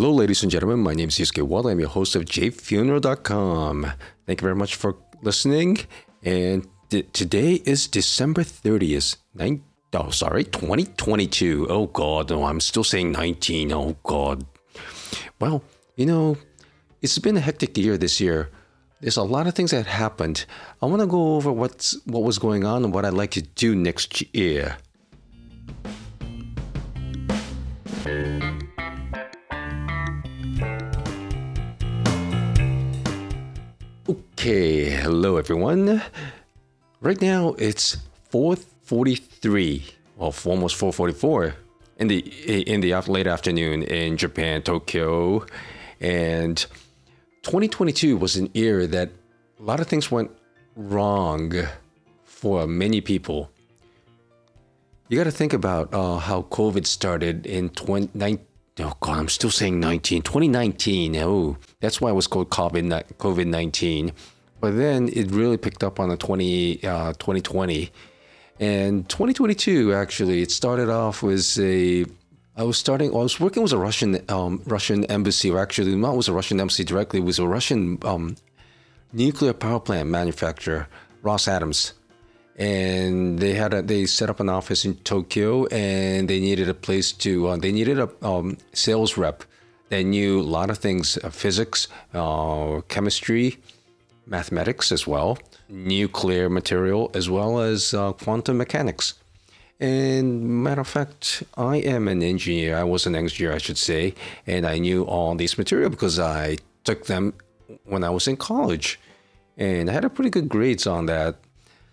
Hello, ladies and gentlemen. My name is Yusuke Wada. I'm your host of jfuneral.com. Thank you very much for listening. And t- today is December 30th, nine- oh, sorry, 2022. Oh, God. No, I'm still saying 19. Oh, God. Well, you know, it's been a hectic year this year. There's a lot of things that happened. I want to go over what's what was going on and what I'd like to do next year. Okay, hello everyone. Right now it's 4:43, well, almost 4:44 in the in the late afternoon in Japan, Tokyo, and 2022 was an year that a lot of things went wrong for many people. You got to think about uh, how COVID started in 2019. Oh God, I'm still saying 19. 2019. Oh, that's why it was called COVID COVID 19. But then it really picked up on the 20 uh, 2020, and 2022 actually it started off with a. I was starting. I was working with a Russian um, Russian embassy, or actually not with a Russian embassy directly. It was a Russian um, nuclear power plant manufacturer, Rosatom's and they had a, they set up an office in Tokyo, and they needed a place to uh, they needed a um, sales rep that knew a lot of things: uh, physics, uh, chemistry, mathematics as well, nuclear material, as well as uh, quantum mechanics. And matter of fact, I am an engineer. I was an engineer, I should say, and I knew all these material because I took them when I was in college, and I had a pretty good grades on that.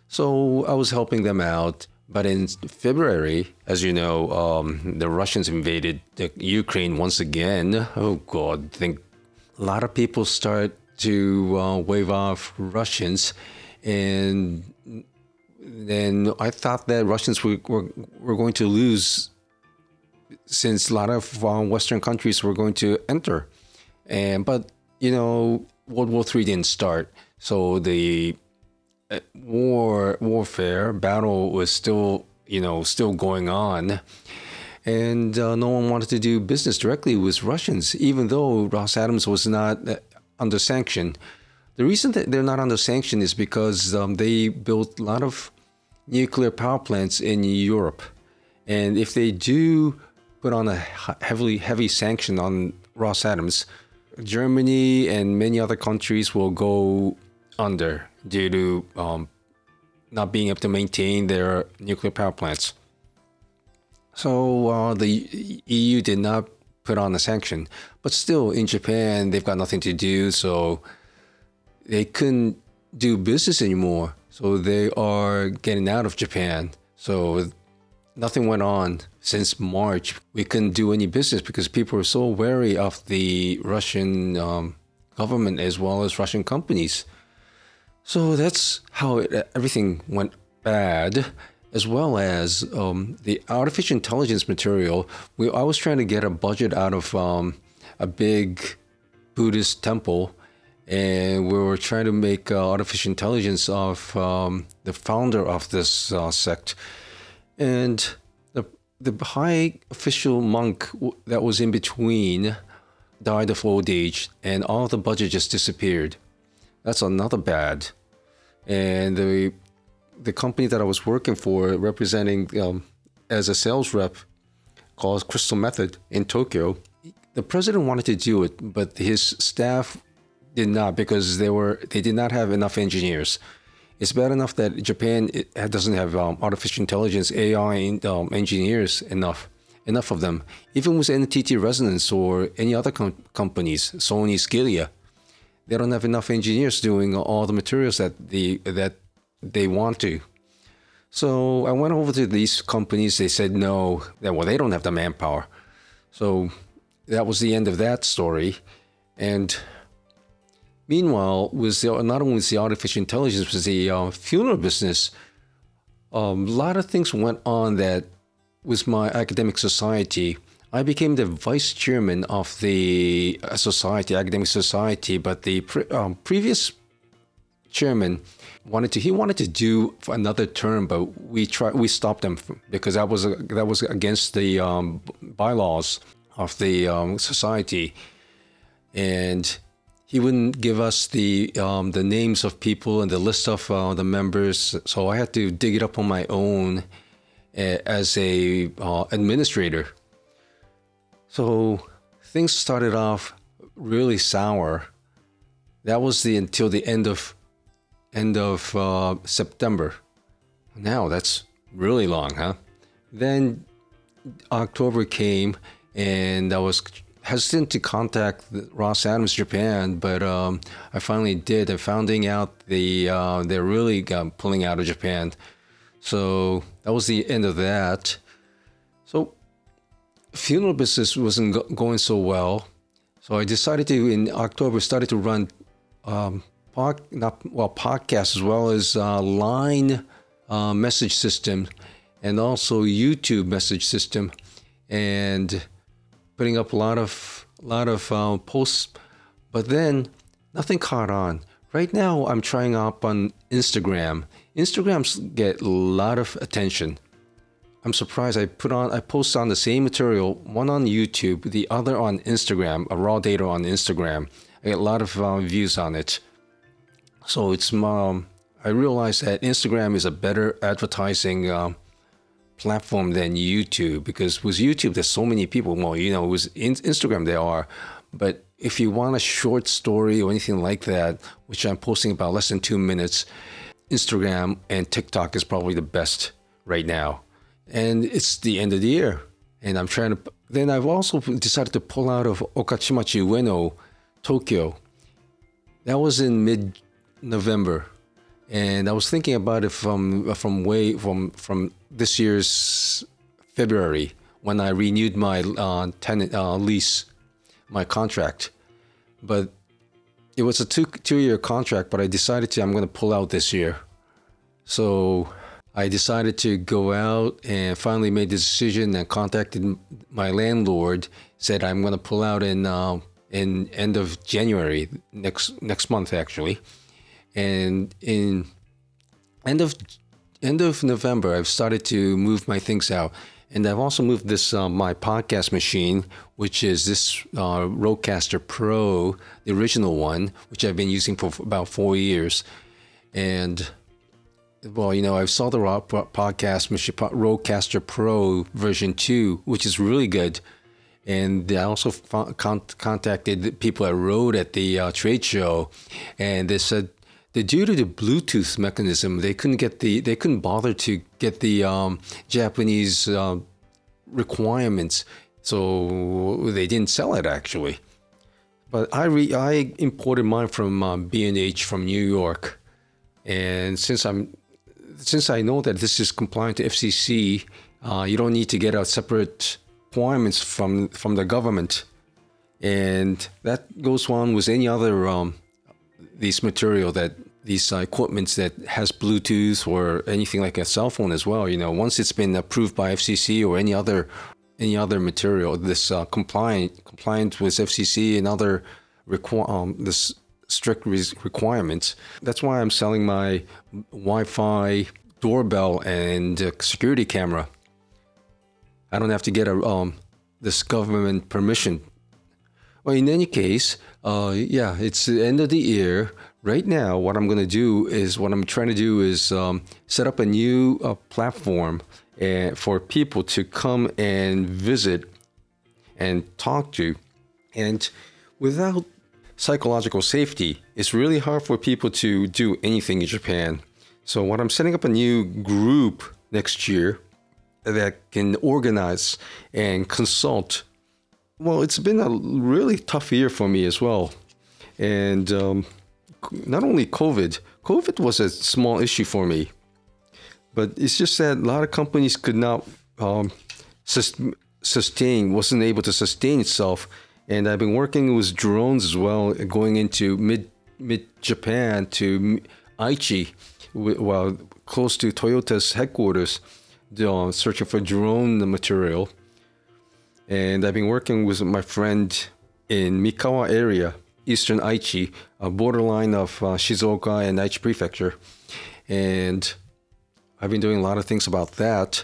So I was helping them out. But in February, as you know, um, the Russians invaded Ukraine once again. Oh God! I think a lot of people start to uh, wave off Russians, and then I thought that Russians were, were, were going to lose since a lot of uh, Western countries were going to enter. And but you know, World War III didn't start, so the war warfare battle was still you know still going on. And uh, no one wanted to do business directly with Russians, even though Rosatom's was not uh, under sanction. The reason that they're not under sanction is because um, they built a lot of nuclear power plants in Europe, and if they do put on a heavily heavy sanction on Rosatom's, Germany and many other countries will go under due to um, not being able to maintain their nuclear power plants. So uh, the EU did not put on a sanction, but still in Japan they've got nothing to do, so they couldn't do business anymore. So they are getting out of Japan. So nothing went on since March. We couldn't do any business because people were so wary of the Russian um, government as well as Russian companies. So that's how it, everything went bad, as well as um, the artificial intelligence material. We, I was trying to get a budget out of um, a big Buddhist temple, and we were trying to make uh, artificial intelligence of um, the founder of this uh, sect. And the, the high official monk that was in between died of old age, and all the budget just disappeared. That's another bad. And the the company that I was working for, representing um, as a sales rep, called Crystal Method in Tokyo. The president wanted to do it, but his staff did not because they were they did not have enough engineers. It's bad enough that Japan doesn't have um, artificial intelligence AI um, engineers enough enough of them. Even with NTT Resonance or any other com- companies, Sony, Scalia, they don't have enough engineers doing all the materials that the that they want to. So I went over to these companies. They said no. Well, they don't have the manpower. So that was the end of that story. And meanwhile, with the, not only was the artificial intelligence, was the uh, funeral business. Um, a lot of things went on that with my academic society. I became the vice chairman of the uh, society, academic society, but the pre- um, previous chairman wanted to he wanted to do another term, but we tried we stopped him because that was that was against the um, bylaws. of the um, society, and he wouldn't give us the um, the names of people and the list of uh, the members. So I had to dig it up on my own uh, as a uh, administrator. So things started off really sour. That was the until the end of end of uh, September. Now that's really long, huh? Then October came, and I was hesitant to contact Rosatom's Japan, but um, I finally did. And finding out the uh, they're really um, pulling out of Japan, so that was the end of that. So funeral business wasn't go- going so well, so I decided to in October started to run um, not well podcasts as well as uh, line uh, message system and also YouTube message system, and putting up a lot of a lot of uh, posts. But then nothing caught on. Right now, I'm trying up on Instagram. Instagrams get a lot of attention. I'm surprised. I put on, I post on the same material, one on YouTube, the other on Instagram, a raw data on Instagram. I get a lot of uh, views on it. So it's um, I realized that Instagram is a better advertising um, platform than YouTube because with YouTube there's so many people. Well, you know, with Instagram there are, but if you want a short story or anything like that, which I'm posting about less than two minutes, Instagram and TikTok is probably the best right now. And it's the end of the year, and I'm trying to. Then I've also decided to pull out of Okachimachi Ueno, Tokyo. That was in mid November and I was thinking about it from from way from from this year's February when I renewed my uh, tenant uh, lease, my contract, but it was a two two year contract. But I decided to I'm going to pull out this year, so I decided to go out and finally made the decision and contacted my landlord. Said I'm going to pull out in uh, in end of January next next month actually and in end of end of November, I've started to move my things out, and I've also moved this uh, my podcast machine, which is this uh, Rodecaster Pro, the original one, which I've been using for about four years, and well, you know, I saw the podcast Rodecaster Pro version two, which is really good. And I also contacted people at Rode at the uh, trade show, and they said that due to the Bluetooth mechanism, they couldn't get the they couldn't bother to get the um, Japanese uh, requirements, so they didn't sell it actually. But I re, I imported mine from uh, B&H from New York, and since I'm since I know that this is compliant to FCC, uh, you don't need to get a separate requirements from from the government, and that goes on with any other um, these material that these uh, equipments that has Bluetooth or anything like a cell phone as well. You know, once it's been approved by FCC or any other any other material, this uh, compliant compliant with FCC and other requ- um, this strict re- requirements. That's why I'm selling my Wi-Fi doorbell and uh, security camera. I don't have to get a um, this government permission. Well, in any case, uh, yeah, it's the end of the year right now, what I'm going to do is what I'm trying to do is um, set up a new uh, platform and for people to come and visit and talk to. And without psychological safety, it's really hard for people to do anything in Japan. So, what I'm setting up a new group next year that can organize and consult. Well, it's been a really tough year for me as well. And um, not only COVID, COVID was a small issue for me, but it's just that a lot of companies could not um, sustain, wasn't able to sustain itself. And I've been working with drones as well, going into mid mid Japan to Aichi, well, close to Toyota's headquarters, uh, searching for drone material. And I've been working with my friend in Mikawa area eastern Aichi, a borderline of uh, Shizuoka and Aichi Prefecture. And I've been doing a lot of things about that.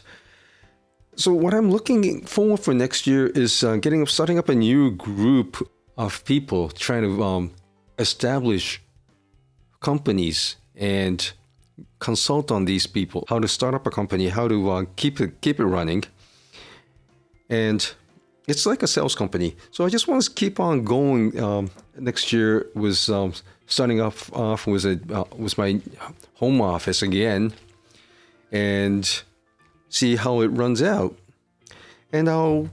So what I'm looking forward for next year is uh, getting starting up a new group of people trying to um, establish companies and consult on these people how to start up a company, how to uh, keep it keep it running, and it's like a sales company. So I just want to keep on going. Um, next year was um, starting off off was a uh, was my home office again, and see how it runs out. And I'll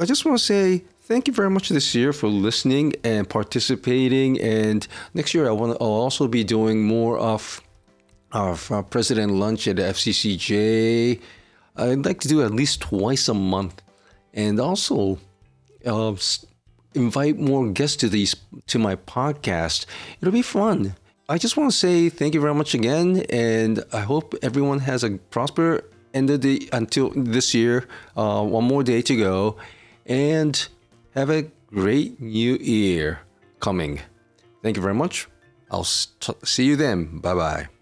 I just want to say thank you very much this year for listening and participating. And next year I want I'll also be doing more of of uh, president lunch at FCCJ. I'd like to do at least twice a month and also uh, invite more guests to these to my podcast. It'll be fun. I just want to say thank you very much again, and I hope everyone has a prosper end of the until this year. Uh, one more day to go, and have a great new year coming. Thank you very much. I'll see you then. Bye bye.